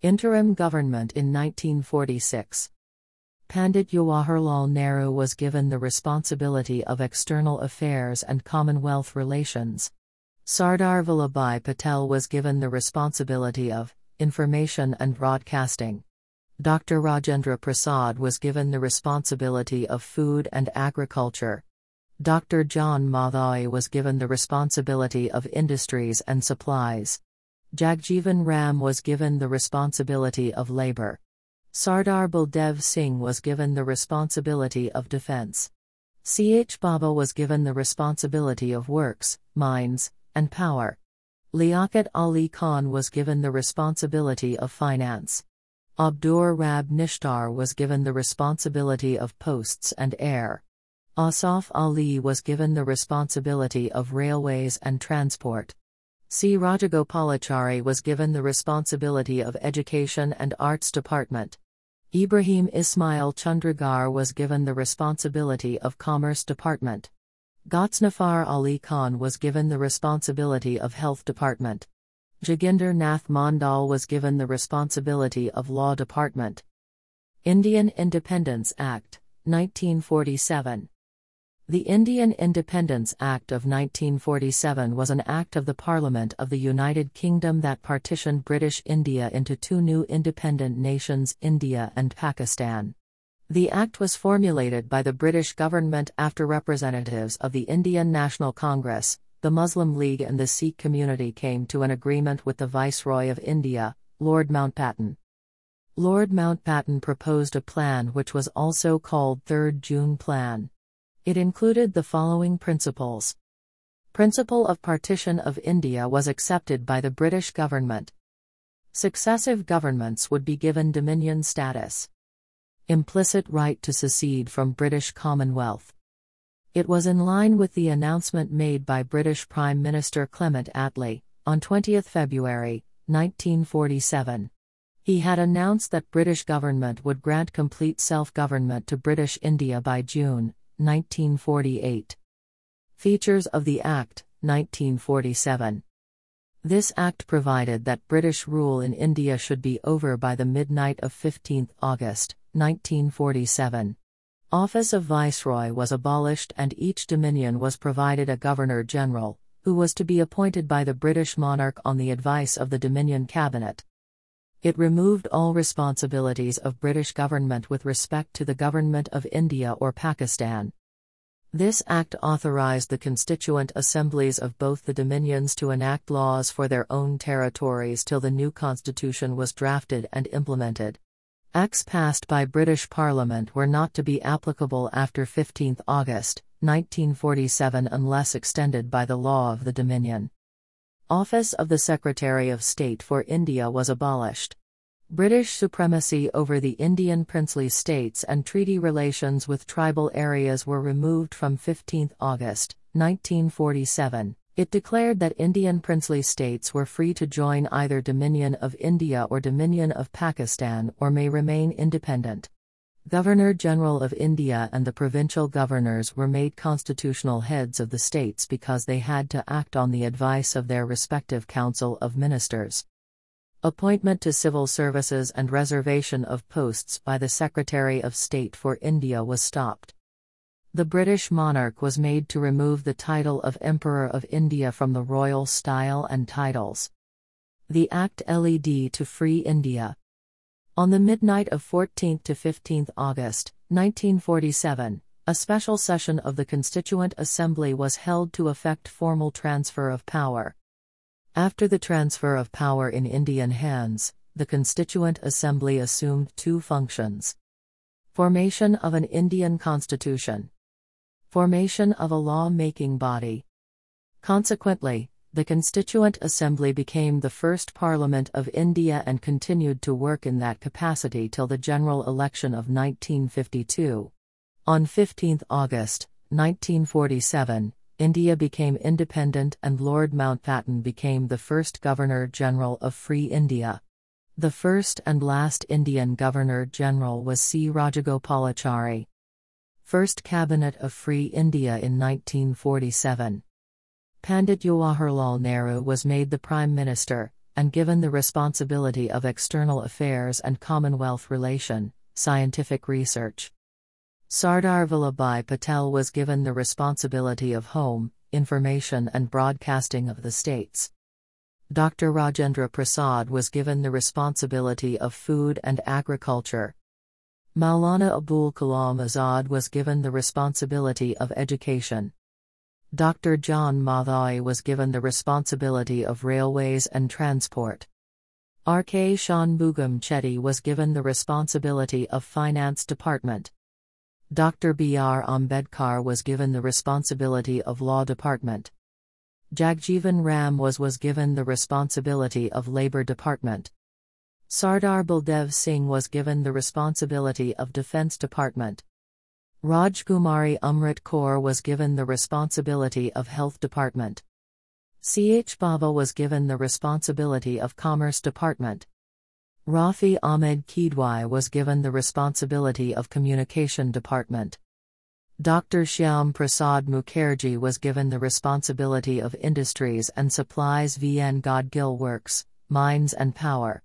Interim government in 1946. Pandit Jawaharlal Nehru was given the responsibility of external affairs and Commonwealth relations. Sardar Vallabhbhai Patel was given the responsibility of information and broadcasting. Dr. Rajendra Prasad was given the responsibility of food and agriculture. Dr. John Mathai was given the responsibility of industries and supplies. Jagjeevan Ram was given the responsibility of labor. Sardar Baldev Singh was given the responsibility of defense. C.H. Bhabha was given the responsibility of works, mines, and power. Liaquat Ali Khan was given the responsibility of finance. Abdur Rab Nishtar was given the responsibility of posts and air. Asaf Ali was given the responsibility of railways and transport. C. Rajagopalachari was given the responsibility of Education and Arts Department. Ibrahim Ismail Chundrigar was given the responsibility of Commerce Department. Ghazanfar Ali Khan was given the responsibility of Health Department. Jogendra Nath Mandal was given the responsibility of Law Department. Indian Independence Act, 1947. The Indian Independence Act of 1947 was an act of the Parliament of the United Kingdom that partitioned British India into two new independent nations, India and Pakistan. The act was formulated by the British government after representatives of the Indian National Congress, the Muslim League, and the Sikh community came to an agreement with the Viceroy of India, Lord Mountbatten. Lord Mountbatten proposed a plan which was also called Third June Plan. It included the following principles. Principle of partition of India was accepted by the British government. Successive governments would be given dominion status. Implicit right to secede from British Commonwealth. It was in line with the announcement made by British Prime Minister Clement Attlee on 20 February 1947. He had announced that British government would grant complete self-government to British India by June 1948. Features of the Act, 1947. This act provided that British rule in India should be over by the midnight of 15 August, 1947. Office of Viceroy was abolished and each dominion was provided a Governor General, who was to be appointed by the British monarch on the advice of the Dominion Cabinet. It removed all responsibilities of British government with respect to the government of India or Pakistan. This act authorized the constituent assemblies of both the dominions to enact laws for their own territories till the new constitution was drafted and implemented. Acts passed by British Parliament were not to be applicable after 15 August 1947 unless extended by the law of the Dominion. Office of the Secretary of State for India was abolished. British supremacy over the Indian princely states and treaty relations with tribal areas were removed from 15 August 1947. It declared that Indian princely states were free to join either Dominion of India or Dominion of Pakistan or may remain independent. Governor General of India and the provincial governors were made constitutional heads of the states because they had to act on the advice of their respective Council of Ministers. Appointment to civil services and reservation of posts by the Secretary of State for India was stopped. The British monarch was made to remove the title of Emperor of India from the royal style and titles. The Act led to free India. On the midnight of 14 to 15 August 1947, a special session of the Constituent Assembly was held to effect formal transfer of power. After the transfer of power in Indian hands, the Constituent Assembly assumed two functions formation of an Indian constitution, formation of a law making body. Consequently, the Constituent Assembly became the first Parliament of India and continued to work in that capacity till the general election of 1952. On 15 August, 1947, India became independent and Lord Mountbatten became the first Governor General of Free India. The first and last Indian Governor General was C. Rajagopalachari. First Cabinet of Free India in 1947. Pandit Jawaharlal Nehru was made the Prime Minister, and given the responsibility of external affairs and Commonwealth relation, scientific research. Sardar Vallabhbhai Patel was given the responsibility of home, information and broadcasting of the states. Dr. Rajendra Prasad was given the responsibility of food and agriculture. Maulana Abul Kalam Azad was given the responsibility of education. Dr. John Mathai was given the responsibility of railways and transport. R.K. Shanmugam Chetty was given the responsibility of finance department. Dr. B.R. Ambedkar was given the responsibility of law department. Jagjeevan Ram was was given the responsibility of labor department. Sardar Baldev Singh was given the responsibility of defense department. Rajkumari Amrit Kaur was given the responsibility of Health Department. CH Bhabha was given the responsibility of Commerce Department. Rafi Ahmed Kidwai was given the responsibility of Communication Department. Dr. Shyam Prasad Mukherjee was given the responsibility of Industries and Supplies VN Gadgil Works, Mines and Power.